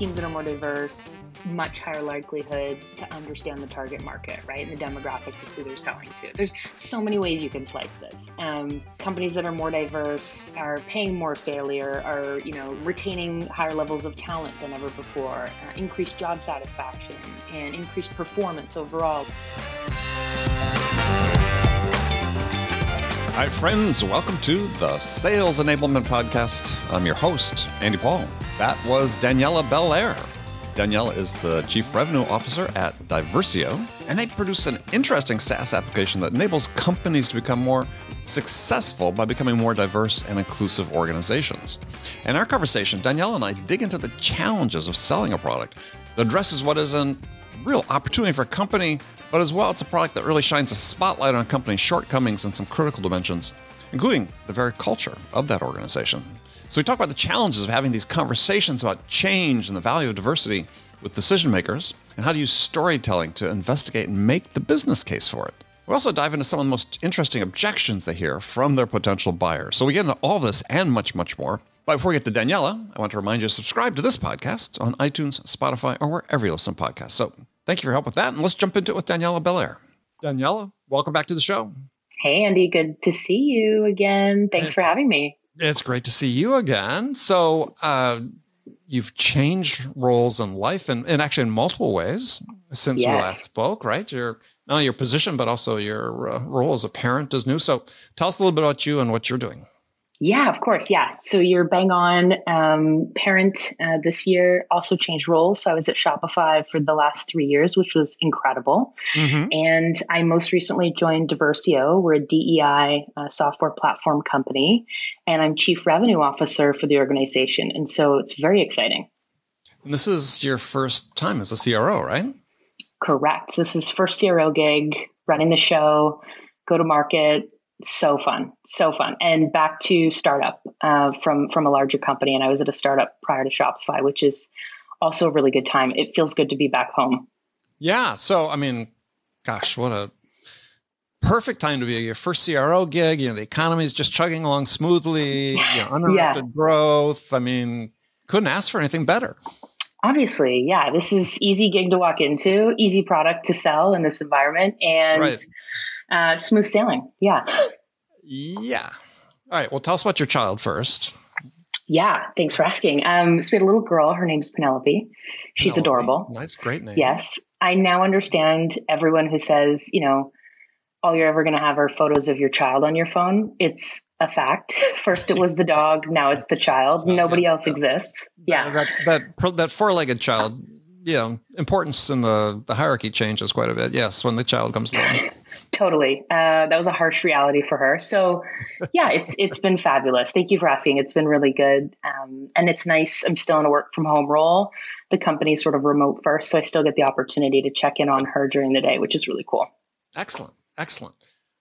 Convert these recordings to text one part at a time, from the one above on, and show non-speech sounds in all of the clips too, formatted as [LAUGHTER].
teams that are more diverse, much higher likelihood to understand the target market, right? And the demographics of who they're selling to. There's so many ways you can slice this. Um, companies that are more diverse are paying more failure, are you know retaining higher levels of talent than ever before, uh, increased job satisfaction, and increased performance overall. Hi, friends. Welcome to the Sales Enablement Podcast. I'm your host, Andy Paul. That was Daniela Belair. Daniela is the Chief Revenue Officer at Diversio, and they produce an interesting SaaS application that enables companies to become more successful by becoming more diverse and inclusive organizations. In our conversation, Daniela and I dig into the challenges of selling a product that addresses what is a real opportunity for a company, but as well, it's a product that really shines a spotlight on a company's shortcomings and some critical dimensions, including the very culture of that organization. So we talk about the challenges of having these conversations about change and the value of diversity with decision makers, and how to use storytelling to investigate and make the business case for it. We also dive into some of the most interesting objections they hear from their potential buyers. So we get into all this and much, much more. But before we get to Daniela, I want to remind you to subscribe to this podcast on iTunes, Spotify, or wherever you listen to podcasts. So thank you for your help with that. And let's jump into it with Daniela Belair. Daniela, welcome back to the show. Hey, Andy. Good to see you again. Thanks for having me. It's great to see you again. So, uh, you've changed roles in life and, and actually in multiple ways since yes. we last spoke, right? Your not only your position, but also your uh, role as a parent is new. So, tell us a little bit about you and what you're doing. Yeah, of course. Yeah. So you're bang on. Um, parent uh, this year also changed roles. So I was at Shopify for the last three years, which was incredible. Mm-hmm. And I most recently joined Diversio. We're a DEI uh, software platform company, and I'm chief revenue officer for the organization. And so it's very exciting. And this is your first time as a CRO, right? Correct. This is first CRO gig, running the show, go to market, so fun, so fun. And back to startup uh, from from a larger company, and I was at a startup prior to Shopify, which is also a really good time. It feels good to be back home. Yeah. So I mean, gosh, what a perfect time to be your first CRO gig. You know, the economy is just chugging along smoothly. You know, [LAUGHS] uninterrupted yeah. growth. I mean, couldn't ask for anything better. Obviously, yeah. This is easy gig to walk into, easy product to sell in this environment, and. Right uh, smooth sailing. Yeah. Yeah. All right. Well, tell us about your child first. Yeah. Thanks for asking. Um, so we had a little girl. Her name's Penelope. She's Penelope. adorable. Nice. Great name. Yes. I now understand everyone who says, you know, all you're ever going to have are photos of your child on your phone. It's a fact. [LAUGHS] First it was the dog. Now it's the child. Nobody yeah, else exists. Yeah. That, that, that four-legged child, you know, importance in the, the hierarchy changes quite a bit. Yes. When the child comes along. [LAUGHS] Totally. Uh, that was a harsh reality for her. So, [LAUGHS] yeah, it's it's been fabulous. Thank you for asking. It's been really good, um, and it's nice. I'm still in a work from home role. The company's sort of remote first, so I still get the opportunity to check in on her during the day, which is really cool. Excellent, excellent.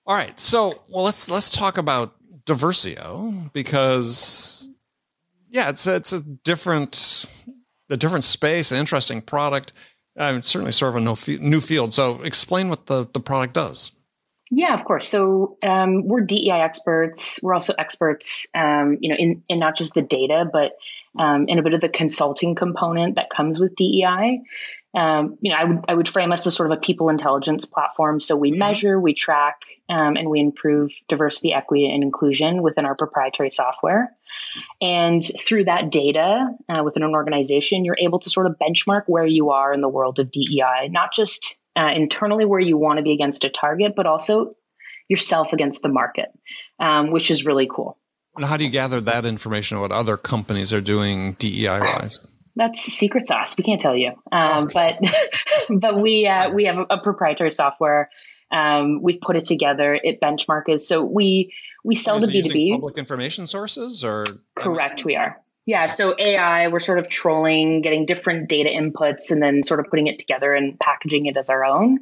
All right, so well, let's let's talk about Diversio because yeah, it's a, it's a different a different space, an interesting product. I certainly sort of a new field. So explain what the, the product does. Yeah, of course. So um, we're DEI experts. We're also experts, um, you know, in, in not just the data, but um, in a bit of the consulting component that comes with DEI. Um, you know, I would I would frame us as sort of a people intelligence platform. So we mm-hmm. measure, we track, um, and we improve diversity, equity, and inclusion within our proprietary software. And through that data uh, within an organization, you're able to sort of benchmark where you are in the world of DEI, not just uh, internally where you want to be against a target, but also yourself against the market, um, which is really cool. And how do you gather that information? Of what other companies are doing DEI wise? That's secret sauce. We can't tell you, um, [LAUGHS] but [LAUGHS] but we uh, we have a, a proprietary software. Um, we've put it together. It benchmarks. So we we sell to B two B public information sources, or correct? We are. Yeah, so AI, we're sort of trolling, getting different data inputs, and then sort of putting it together and packaging it as our own.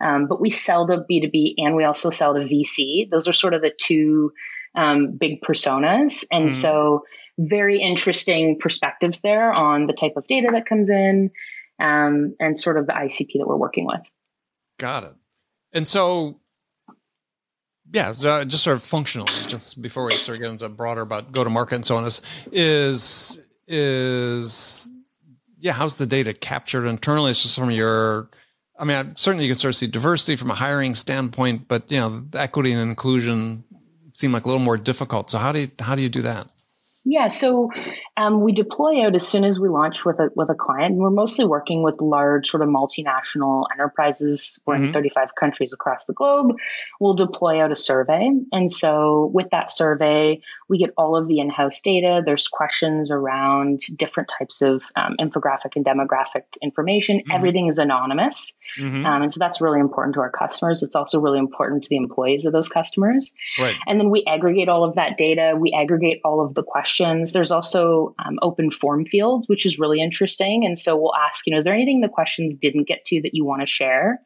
Um, but we sell to B2B and we also sell to VC. Those are sort of the two um, big personas. And mm. so, very interesting perspectives there on the type of data that comes in um, and sort of the ICP that we're working with. Got it. And so, yeah, so just sort of functionally, just before we start getting into broader about go to market and so on, is is is yeah, how's the data captured internally? It's just from your, I mean, certainly you can sort of see diversity from a hiring standpoint, but you know, equity and inclusion seem like a little more difficult. So how do you, how do you do that? Yeah, so um, we deploy out as soon as we launch with a with a client. And we're mostly working with large sort of multinational enterprises. We're mm-hmm. in 35 countries across the globe. We'll deploy out a survey, and so with that survey, we get all of the in-house data. There's questions around different types of um, infographic and demographic information. Mm-hmm. Everything is anonymous, mm-hmm. um, and so that's really important to our customers. It's also really important to the employees of those customers. Right. And then we aggregate all of that data. We aggregate all of the questions. There's also um, open form fields, which is really interesting. And so we'll ask, you know, is there anything the questions didn't get to that you want to share?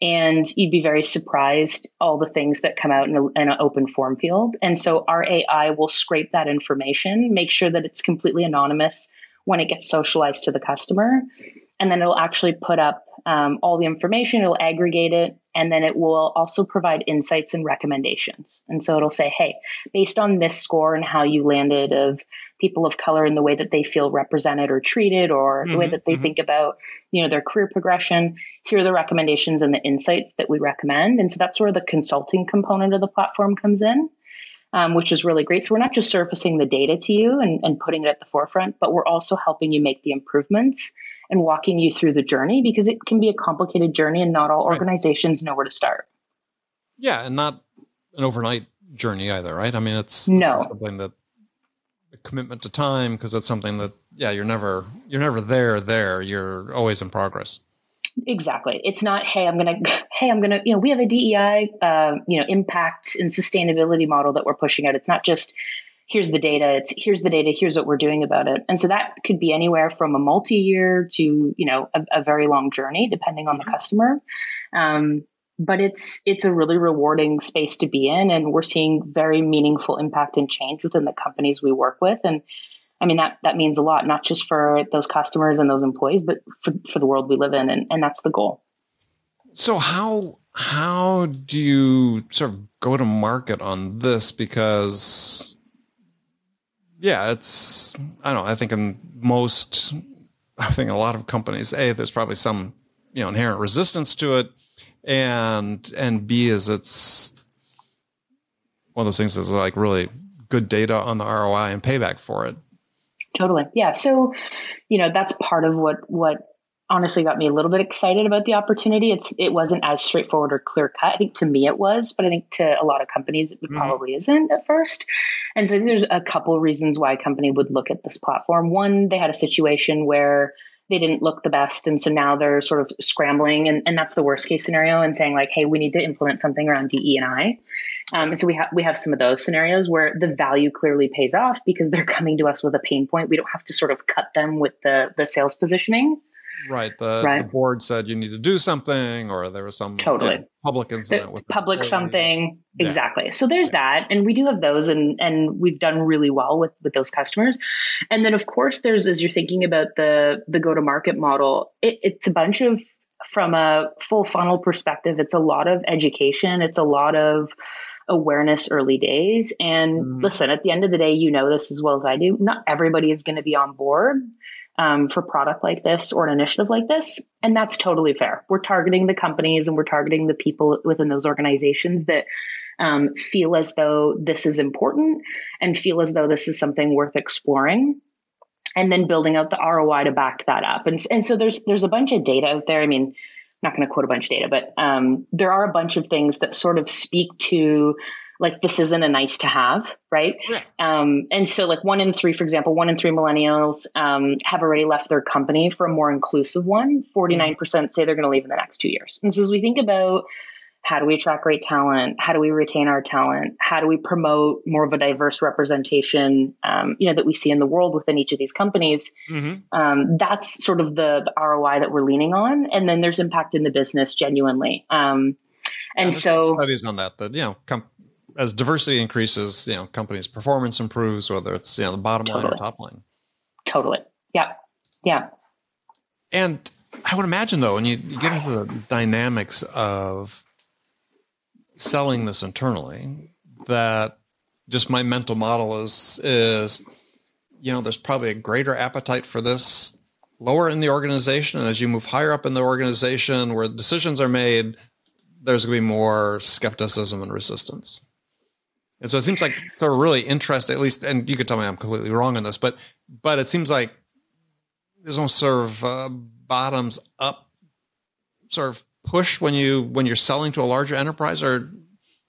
And you'd be very surprised all the things that come out in, a, in an open form field. And so our AI will scrape that information, make sure that it's completely anonymous when it gets socialized to the customer. And then it'll actually put up um, all the information, it'll aggregate it, and then it will also provide insights and recommendations. And so it'll say, hey, based on this score and how you landed of people of color and the way that they feel represented or treated or mm-hmm, the way mm-hmm, that they mm-hmm. think about you know their career progression here are the recommendations and the insights that we recommend and so that's where the consulting component of the platform comes in um, which is really great so we're not just surfacing the data to you and, and putting it at the forefront but we're also helping you make the improvements and walking you through the journey because it can be a complicated journey and not all organizations know where to start. Yeah and not an overnight journey either right? I mean it's no. something that commitment to time because it's something that yeah you're never you're never there there. You're always in progress. Exactly. It's not hey i'm gonna [LAUGHS] hey i'm gonna you know we have a dei uh, you know impact and sustainability model that we're pushing out. It's not just here's the data it's here's the data here's what we're doing about it. And so that could be anywhere from a multi-year to you know a, a very long journey depending on the customer. Um, but it's it's a really rewarding space to be in and we're seeing very meaningful impact and change within the companies we work with. And i mean that that means a lot not just for those customers and those employees but for, for the world we live in and, and that's the goal. So how how do you sort of go to market on this? Because yeah it's i don't know i think in most i think a lot of companies a there's probably some you know inherent resistance to it and and B is it's one of those things that's like really good data on the ROI and payback for it. Totally. Yeah. So, you know, that's part of what what honestly got me a little bit excited about the opportunity. It's it wasn't as straightforward or clear cut. I think to me it was, but I think to a lot of companies it mm-hmm. probably isn't at first. And so I think there's a couple reasons why a company would look at this platform. One, they had a situation where they didn't look the best. And so now they're sort of scrambling and, and that's the worst case scenario and saying like, hey, we need to implement something around DE and I. Um, and so we have we have some of those scenarios where the value clearly pays off because they're coming to us with a pain point. We don't have to sort of cut them with the the sales positioning. Right. The, right. the board said you need to do something, or there was some totally yeah, public incident the, with public something. Yeah. Exactly. So there's that, and we do have those, and and we've done really well with with those customers. And then of course there's as you're thinking about the the go to market model, it, it's a bunch of from a full funnel perspective. It's a lot of education. It's a lot of awareness early days. And mm. listen, at the end of the day, you know this as well as I do. Not everybody is going to be on board um, for product like this or an initiative like this. And that's totally fair. We're targeting the companies and we're targeting the people within those organizations that um, feel as though this is important and feel as though this is something worth exploring and then building out the ROI to back that up. And, and so there's there's a bunch of data out there. I mean, not going to quote a bunch of data, but um, there are a bunch of things that sort of speak to like this isn't a nice to have, right? Yeah. Um, and so, like one in three, for example, one in three millennials um, have already left their company for a more inclusive one. Forty nine percent say they're going to leave in the next two years. And so, as we think about how do we attract great talent? How do we retain our talent? How do we promote more of a diverse representation, um, you know, that we see in the world within each of these companies? Mm-hmm. Um, that's sort of the, the, ROI that we're leaning on, and then there's impact in the business genuinely. Um, and yeah, so studies on that that you know com- as diversity increases, you know, companies' performance improves, whether it's you know the bottom totally. line or top line. Totally. Yeah. Yeah. And I would imagine though, when you, you get into the dynamics of selling this internally, that just my mental model is is you know there's probably a greater appetite for this lower in the organization, and as you move higher up in the organization where decisions are made, there's going to be more skepticism and resistance. And so it seems like of really interesting, at least, and you could tell me I'm completely wrong on this, but but it seems like there's no sort of uh, bottoms up sort of push when you when you're selling to a larger enterprise, or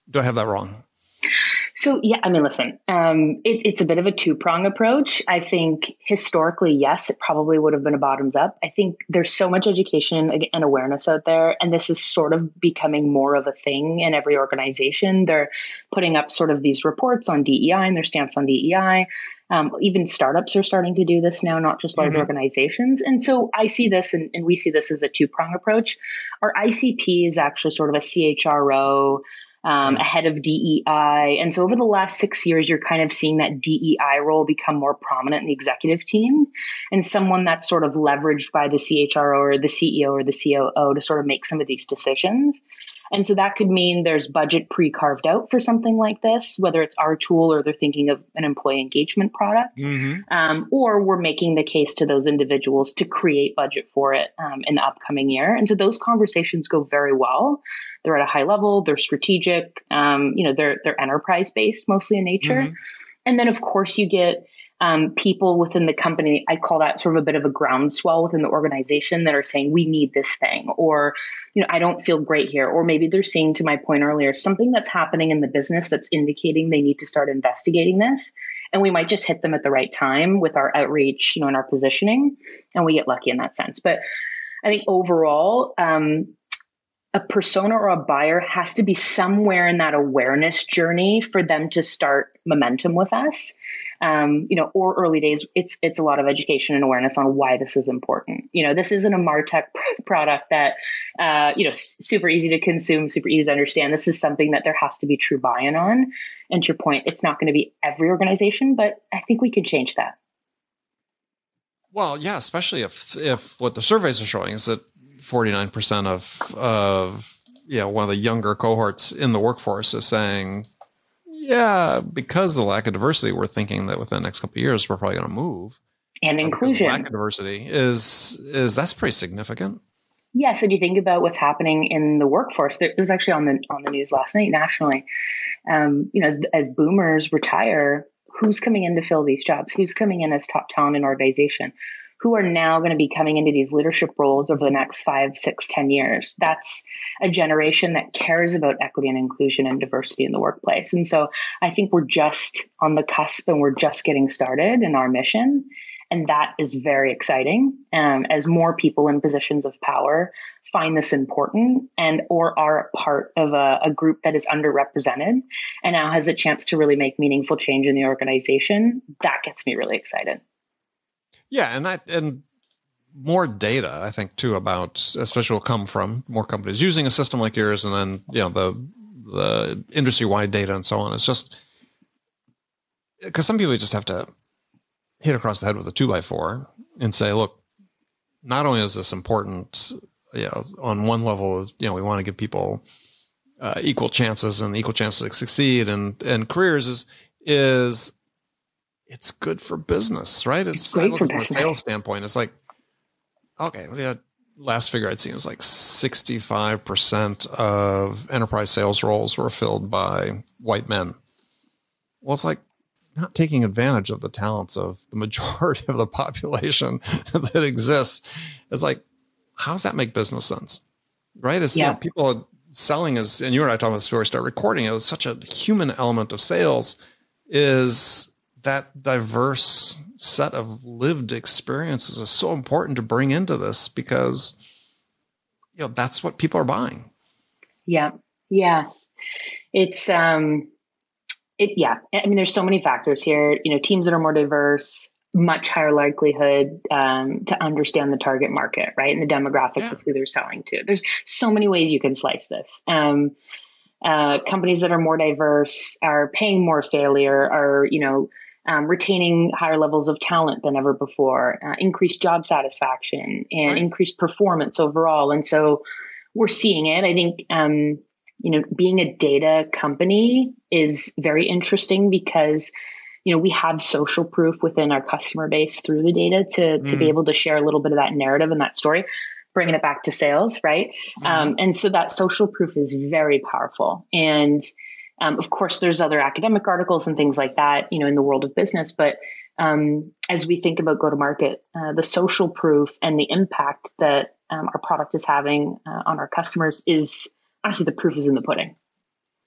do I have that wrong? So yeah, I mean, listen, um, it, it's a bit of a two prong approach. I think historically, yes, it probably would have been a bottoms up. I think there's so much education and awareness out there, and this is sort of becoming more of a thing in every organization. They're putting up sort of these reports on DEI and their stance on DEI. Um, even startups are starting to do this now, not just large mm-hmm. organizations. And so I see this, and, and we see this as a two prong approach. Our ICP is actually sort of a CHRO um, ahead of DEI. And so over the last six years, you're kind of seeing that DEI role become more prominent in the executive team and someone that's sort of leveraged by the CHRO or the CEO or the COO to sort of make some of these decisions. And so that could mean there's budget pre carved out for something like this, whether it's our tool or they're thinking of an employee engagement product, mm-hmm. um, or we're making the case to those individuals to create budget for it um, in the upcoming year. And so those conversations go very well. They're at a high level, they're strategic, um, you know, they're, they're enterprise based mostly in nature. Mm-hmm. And then, of course, you get um, people within the company, I call that sort of a bit of a groundswell within the organization that are saying, we need this thing, or, you know, I don't feel great here. Or maybe they're seeing, to my point earlier, something that's happening in the business that's indicating they need to start investigating this. And we might just hit them at the right time with our outreach, you know, and our positioning. And we get lucky in that sense. But I think overall, um, a persona or a buyer has to be somewhere in that awareness journey for them to start momentum with us. Um, you know, or early days, it's it's a lot of education and awareness on why this is important. You know, this isn't a Martech [LAUGHS] product that uh, you know super easy to consume, super easy to understand. This is something that there has to be true buy-in on. And to your point, it's not going to be every organization, but I think we can change that. Well, yeah, especially if if what the surveys are showing is that 49% of of you know one of the younger cohorts in the workforce is saying yeah because of the lack of diversity we're thinking that within the next couple of years we're probably going to move. And inclusion. lack of diversity is is that's pretty significant. Yes and you think about what's happening in the workforce there was actually on the on the news last night nationally. Um, you know as, as boomers retire who's coming in to fill these jobs? Who's coming in as top talent in organization who are now going to be coming into these leadership roles over the next five, six, ten years. That's a generation that cares about equity and inclusion and diversity in the workplace. And so I think we're just on the cusp and we're just getting started in our mission. And that is very exciting um, as more people in positions of power find this important and or are part of a, a group that is underrepresented and now has a chance to really make meaningful change in the organization. That gets me really excited. Yeah, and and more data, I think, too, about especially will come from more companies using a system like yours, and then you know the the industry wide data and so on. It's just because some people just have to hit across the head with a two by four and say, look, not only is this important, you know, on one level, you know, we want to give people uh, equal chances and equal chances to succeed and and careers is is it's good for business, right? It's, it's great from a sales standpoint. It's like, okay, the last figure I'd seen was like 65% of enterprise sales roles were filled by white men. Well, it's like not taking advantage of the talents of the majority [LAUGHS] of the population [LAUGHS] that exists. It's like, how does that make business sense? Right? It's yeah. you know, people selling is, and you and I talked about this before we start recording, it was such a human element of sales is that diverse set of lived experiences is so important to bring into this because you know that's what people are buying. Yeah. Yeah. It's um it yeah. I mean there's so many factors here. You know teams that are more diverse much higher likelihood um, to understand the target market right? And the demographics yeah. of who they're selling to. There's so many ways you can slice this. Um, uh, companies that are more diverse are paying more failure are you know um, retaining higher levels of talent than ever before, uh, increased job satisfaction, and right. increased performance overall. And so we're seeing it. I think, um, you know, being a data company is very interesting because you know, we have social proof within our customer base through the data to, mm. to be mm. able to share a little bit of that narrative and that story, bringing it back to sales, right? Mm. Um, and so that social proof is very powerful. And um, of course, there's other academic articles and things like that, you know, in the world of business. But um, as we think about go to market, uh, the social proof and the impact that um, our product is having uh, on our customers is honestly the proof is in the pudding.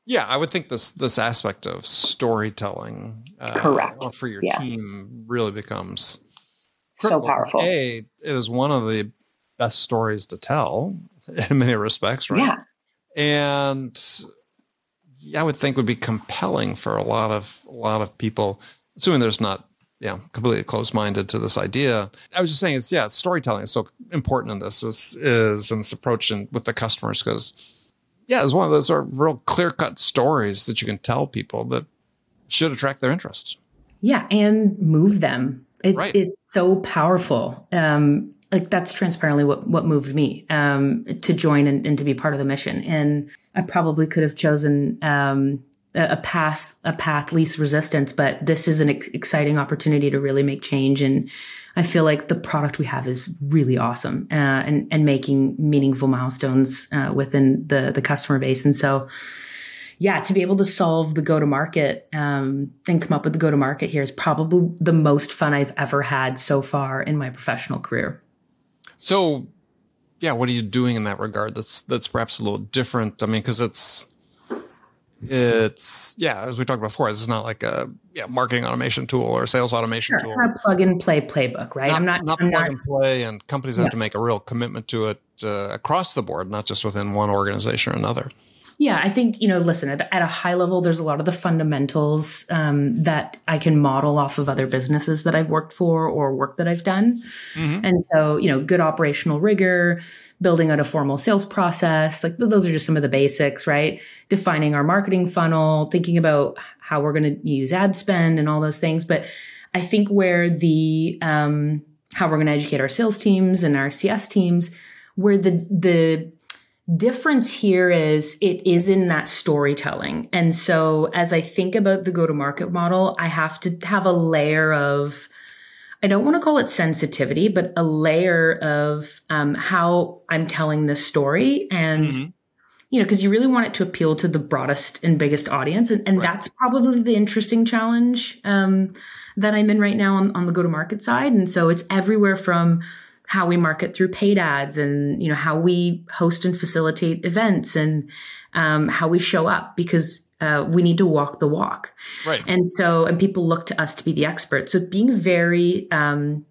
Yeah, I would think this this aspect of storytelling, uh, correct, for your yeah. team really becomes critical. so powerful. A, it is one of the best stories to tell [LAUGHS] in many respects, right? Yeah, and I would think would be compelling for a lot of a lot of people, assuming there's not yeah completely close minded to this idea. I was just saying it's yeah storytelling is so important in this is is in this approach and with the customers because yeah, it's one of those sort of real clear cut stories that you can tell people that should attract their interest. Yeah, and move them. It, right. It's so powerful. Um, like that's transparently what what moved me um, to join and, and, to be part of the mission. And I probably could have chosen um, a path a path least resistance, but this is an ex- exciting opportunity to really make change and I feel like the product we have is really awesome uh, and and making meaningful milestones uh, within the the customer base. And so, yeah, to be able to solve the go to market um, and come up with the go to market here is probably the most fun I've ever had so far in my professional career. So, yeah, what are you doing in that regard? That's that's perhaps a little different. I mean, because it's it's yeah, as we talked before, it's not like a yeah marketing automation tool or sales automation sure, tool. It's not a plug and play playbook, right? Not, I'm not not I'm plug not, and play, and companies yeah. have to make a real commitment to it uh, across the board, not just within one organization or another. Yeah, I think, you know, listen, at, at, a high level, there's a lot of the fundamentals um, that I can model off of other businesses that I've worked for or work that I've done. Mm-hmm. And so, you know, good operational rigor, building out a formal sales process, like those are just some of the basics, right? Defining our marketing funnel, thinking about how we're going to use ad spend and all those things. But I think where the, um, how we're going to educate our sales teams and our CS teams, where the, the, difference here is it is in that storytelling. And so as I think about the go to market model, I have to have a layer of, I don't want to call it sensitivity, but a layer of um, how I'm telling this story. And, mm-hmm. you know, because you really want it to appeal to the broadest and biggest audience. And, and right. that's probably the interesting challenge um, that I'm in right now on, on the go to market side. And so it's everywhere from, how we market through paid ads and you know how we host and facilitate events and um, how we show up because uh, we need to walk the walk. Right. And so and people look to us to be the expert so being very um,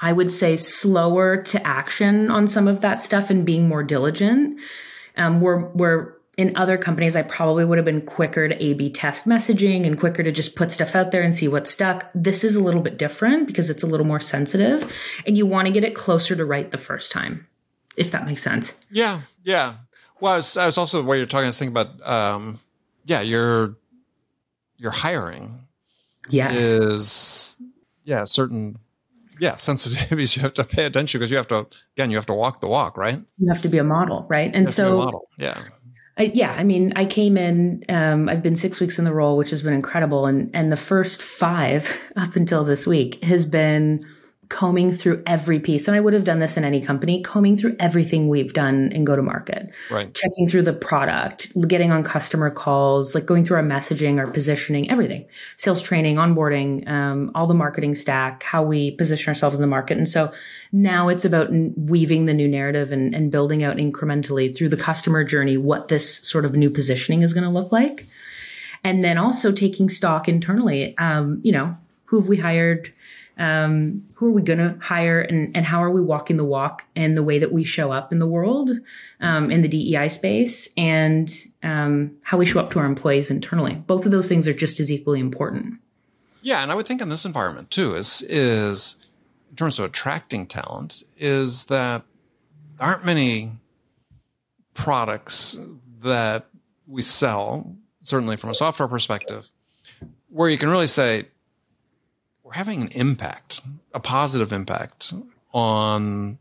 i would say slower to action on some of that stuff and being more diligent um, we're we're in other companies, I probably would have been quicker to A B test messaging and quicker to just put stuff out there and see what stuck. This is a little bit different because it's a little more sensitive and you want to get it closer to right the first time, if that makes sense. Yeah. Yeah. Well, I was, I was also, while you're talking, I was thinking about, um, yeah, your, your hiring yes. is, yeah, certain yeah sensitivities [LAUGHS] you have to pay attention because you have to again you have to walk the walk right you have to be a model right and so model yeah I, yeah, I mean, I came in. Um, I've been six weeks in the role, which has been incredible, and and the first five [LAUGHS] up until this week has been combing through every piece. And I would have done this in any company, combing through everything we've done in go to market, right. checking through the product, getting on customer calls, like going through our messaging, our positioning, everything, sales training, onboarding, um, all the marketing stack, how we position ourselves in the market. And so now it's about weaving the new narrative and, and building out incrementally through the customer journey what this sort of new positioning is going to look like. And then also taking stock internally. Um, you know, who have we hired? Um, who are we going to hire and, and how are we walking the walk and the way that we show up in the world um, in the DEI space and um, how we show up to our employees internally. Both of those things are just as equally important. Yeah, and I would think in this environment too is is in terms of attracting talent is that there aren't many products that we sell, certainly from a software perspective, where you can really say, we're having an impact, a positive impact on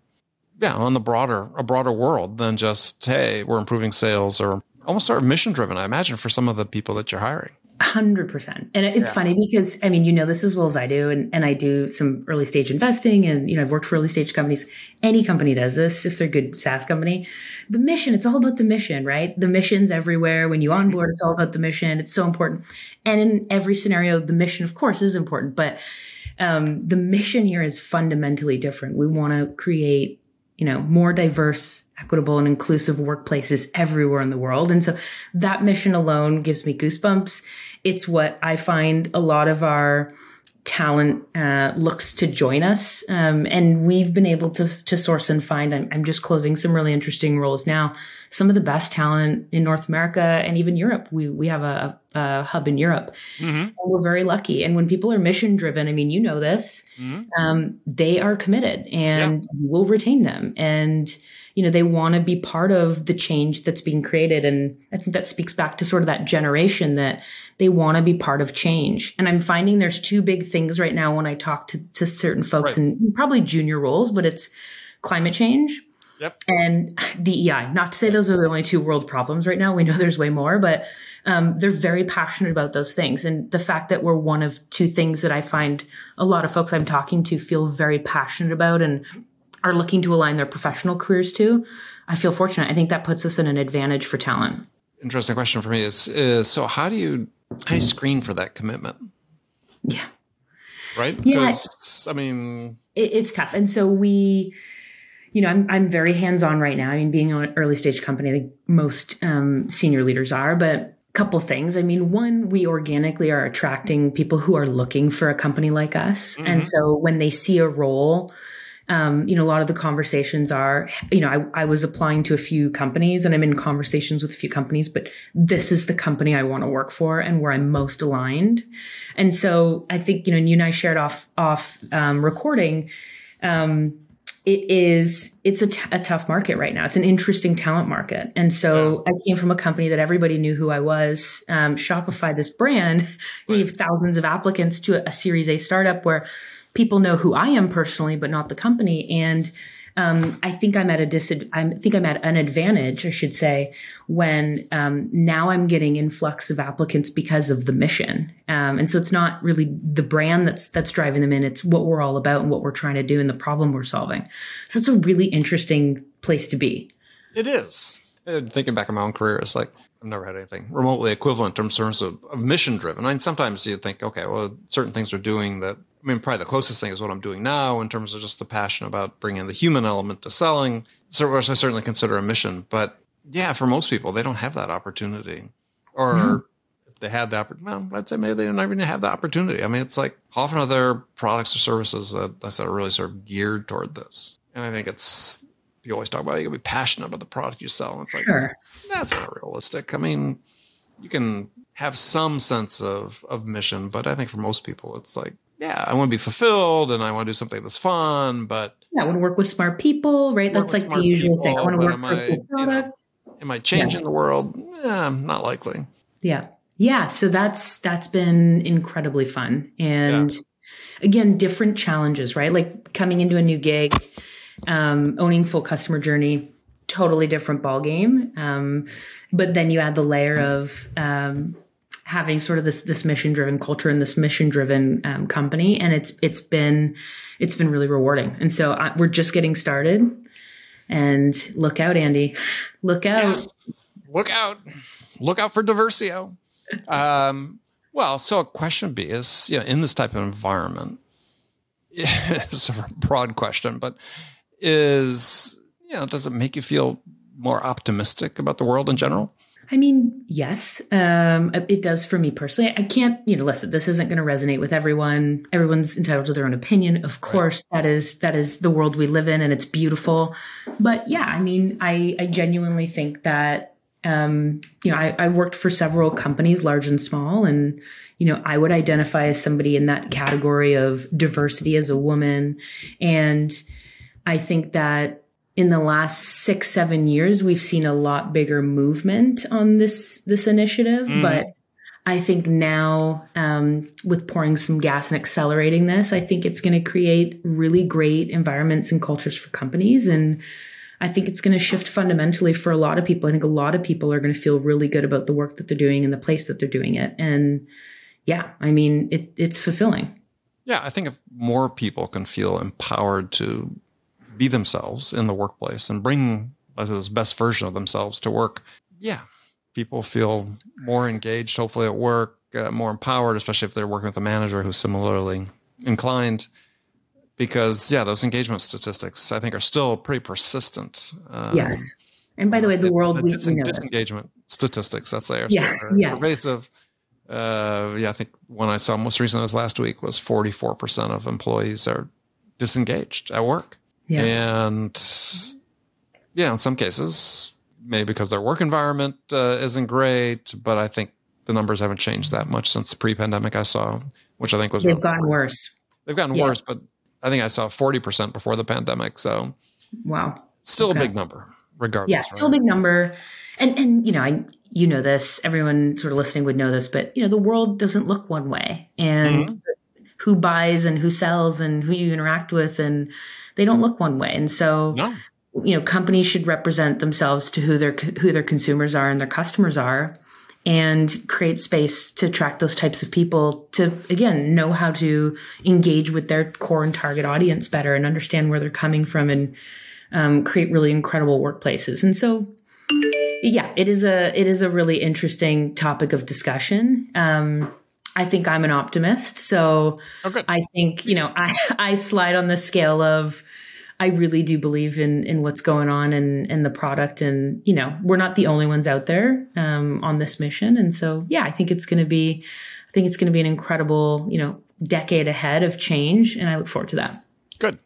yeah, on the broader a broader world than just hey, we're improving sales or almost sort of mission driven. I imagine for some of the people that you're hiring. Hundred percent. And it's yeah. funny because I mean, you know this as well as I do, and, and I do some early stage investing and you know, I've worked for early stage companies. Any company does this if they're a good SaaS company. The mission, it's all about the mission, right? The mission's everywhere. When you onboard, it's all about the mission. It's so important. And in every scenario, the mission, of course, is important, but um, the mission here is fundamentally different. We want to create, you know, more diverse equitable and inclusive workplaces everywhere in the world. And so that mission alone gives me goosebumps. It's what I find a lot of our talent uh, looks to join us. Um, and we've been able to, to source and find, I'm, I'm, just closing some really interesting roles now, some of the best talent in North America and even Europe. We, we have a, a hub in Europe. Mm-hmm. we're very lucky. And when people are mission driven, I mean, you know this, mm-hmm. um, they are committed and yeah. you will retain them. And you know, they want to be part of the change that's being created. And I think that speaks back to sort of that generation that they want to be part of change. And I'm finding there's two big things right now when I talk to, to certain folks right. in probably junior roles, but it's climate change Yep. And DEI. Not to say those are the only two world problems right now. We know there's way more, but um, they're very passionate about those things. And the fact that we're one of two things that I find a lot of folks I'm talking to feel very passionate about and are looking to align their professional careers to, I feel fortunate. I think that puts us in an advantage for talent. Interesting question for me is, is so how do you how do you screen for that commitment? Yeah. Right? Yeah. I mean it, it's tough. And so we you know, I'm I'm very hands on right now. I mean, being an early stage company, I think most um, senior leaders are, but couple things. I mean, one, we organically are attracting people who are looking for a company like us. Mm-hmm. And so when they see a role um, you know, a lot of the conversations are, you know, I, I was applying to a few companies and I'm in conversations with a few companies, but this is the company I want to work for and where I'm most aligned. And so I think, you know, you and I shared off, off, um, recording, um, it is it's a, t- a tough market right now it's an interesting talent market and so yeah. i came from a company that everybody knew who i was um, shopify this brand [LAUGHS] right. we have thousands of applicants to a, a series a startup where people know who I am personally, but not the company. And um, I think I'm at a disadvantage. I think I'm at an advantage, I should say, when um, now I'm getting influx of applicants because of the mission. Um, and so it's not really the brand that's that's driving them in. It's what we're all about and what we're trying to do and the problem we're solving. So it's a really interesting place to be. It is. Thinking back on my own career, it's like I've never had anything remotely equivalent in terms of, of mission driven. I mean, sometimes you think, okay, well, certain things are doing that I mean, probably the closest thing is what I'm doing now in terms of just the passion about bringing the human element to selling, so, which I certainly consider a mission. But yeah, for most people, they don't have that opportunity. Or mm-hmm. if they had that, well, I'd say maybe they don't even have the opportunity. I mean, it's like often are there products or services that, that are really sort of geared toward this. And I think it's, you always talk about you gotta be passionate about the product you sell. And it's like, sure. that's not realistic. I mean, you can have some sense of, of mission, but I think for most people, it's like, yeah, I want to be fulfilled and I want to do something that's fun, but yeah, I want to work with smart people, right? That's like the usual people, thing. I want to work for a cool product. You know, am I changing yeah. the world? Yeah, not likely. Yeah. Yeah. So that's that's been incredibly fun. And yeah. again, different challenges, right? Like coming into a new gig, um, owning full customer journey, totally different ball game. Um, but then you add the layer of um, having sort of this this mission driven culture and this mission driven um, company, and it's it's been it's been really rewarding. And so I, we're just getting started. And look out, Andy! Look out! Yeah. Look out! Look out for Diversio. Um, well, so a question B is, you know, in this type of environment, [LAUGHS] it's a broad question, but is you know, does it make you feel more optimistic about the world in general? I mean, yes, um, it does for me personally. I can't, you know, listen. This isn't going to resonate with everyone. Everyone's entitled to their own opinion. Of course, right. that is that is the world we live in, and it's beautiful. But yeah, I mean, I I genuinely think that um, you know, I, I worked for several companies, large and small, and you know, I would identify as somebody in that category of diversity as a woman, and I think that in the last six seven years we've seen a lot bigger movement on this this initiative mm. but i think now um, with pouring some gas and accelerating this i think it's going to create really great environments and cultures for companies and I think it's going to shift fundamentally for a lot of people. I think a lot of people are going to feel really good about the work that they're doing and the place that they're doing it. And yeah, I mean, it, it's fulfilling. Yeah, I think if more people can feel empowered to be themselves in the workplace and bring this best version of themselves to work, yeah, people feel more engaged, hopefully at work, uh, more empowered, especially if they're working with a manager who's similarly inclined because yeah, those engagement statistics I think are still pretty persistent. Um, yes. And by the way, the world the, we, dis- we know disengagement statistics that's there. Yeah, are, yeah. Pervasive. Uh, yeah, I think one I saw most recently was last week was 44% of employees are disengaged at work. Yeah. And yeah, in some cases, maybe because their work environment uh, isn't great, but I think the numbers haven't changed that much since the pre-pandemic I saw, which I think was they've really gotten worse. They've gotten yeah. worse, but I think I saw 40% before the pandemic. So, wow. Still okay. a big number, regardless. Yeah, still right? a big number. And, and, you know, I, you know this, everyone sort of listening would know this, but, you know, the world doesn't look one way. And mm-hmm. Who buys and who sells and who you interact with, and they don't look one way. And so, no. you know, companies should represent themselves to who their, who their consumers are and their customers are and create space to attract those types of people to again know how to engage with their core and target audience better and understand where they're coming from and um, create really incredible workplaces and so yeah it is a it is a really interesting topic of discussion um, I think I'm an optimist, so oh, I think you know I [LAUGHS] I slide on the scale of I really do believe in in what's going on and in the product, and you know, we're not the only ones out there um, on this mission, and so yeah, I think it's going to be, I think it's going to be an incredible, you know, decade ahead of change, and I look forward to that. Good.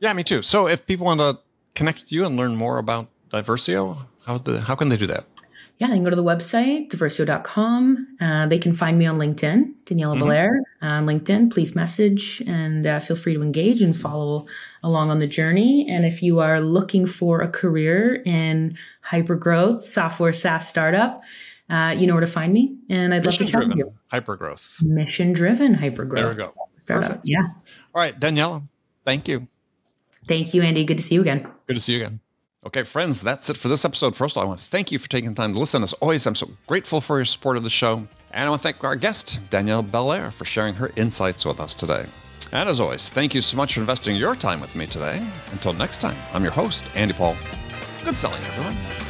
Yeah, me too. So, if people want to connect with you and learn more about Diversio, how the how can they do that? Yeah, they can go to the website, diversio.com. Uh, they can find me on LinkedIn, Daniela mm-hmm. Belair on LinkedIn. Please message and uh, feel free to engage and follow along on the journey. And if you are looking for a career in hyper growth, software SaaS startup, uh, you know where to find me. And I'd Mission love to talk to you. Hyper growth. Mission driven hyper growth. There we go. Startup. Yeah. All right, Daniela, thank you. Thank you, Andy. Good to see you again. Good to see you again. Okay, friends, that's it for this episode. First of all, I want to thank you for taking the time to listen. As always, I'm so grateful for your support of the show. And I want to thank our guest, Danielle Belair, for sharing her insights with us today. And as always, thank you so much for investing your time with me today. Until next time, I'm your host, Andy Paul. Good selling, everyone.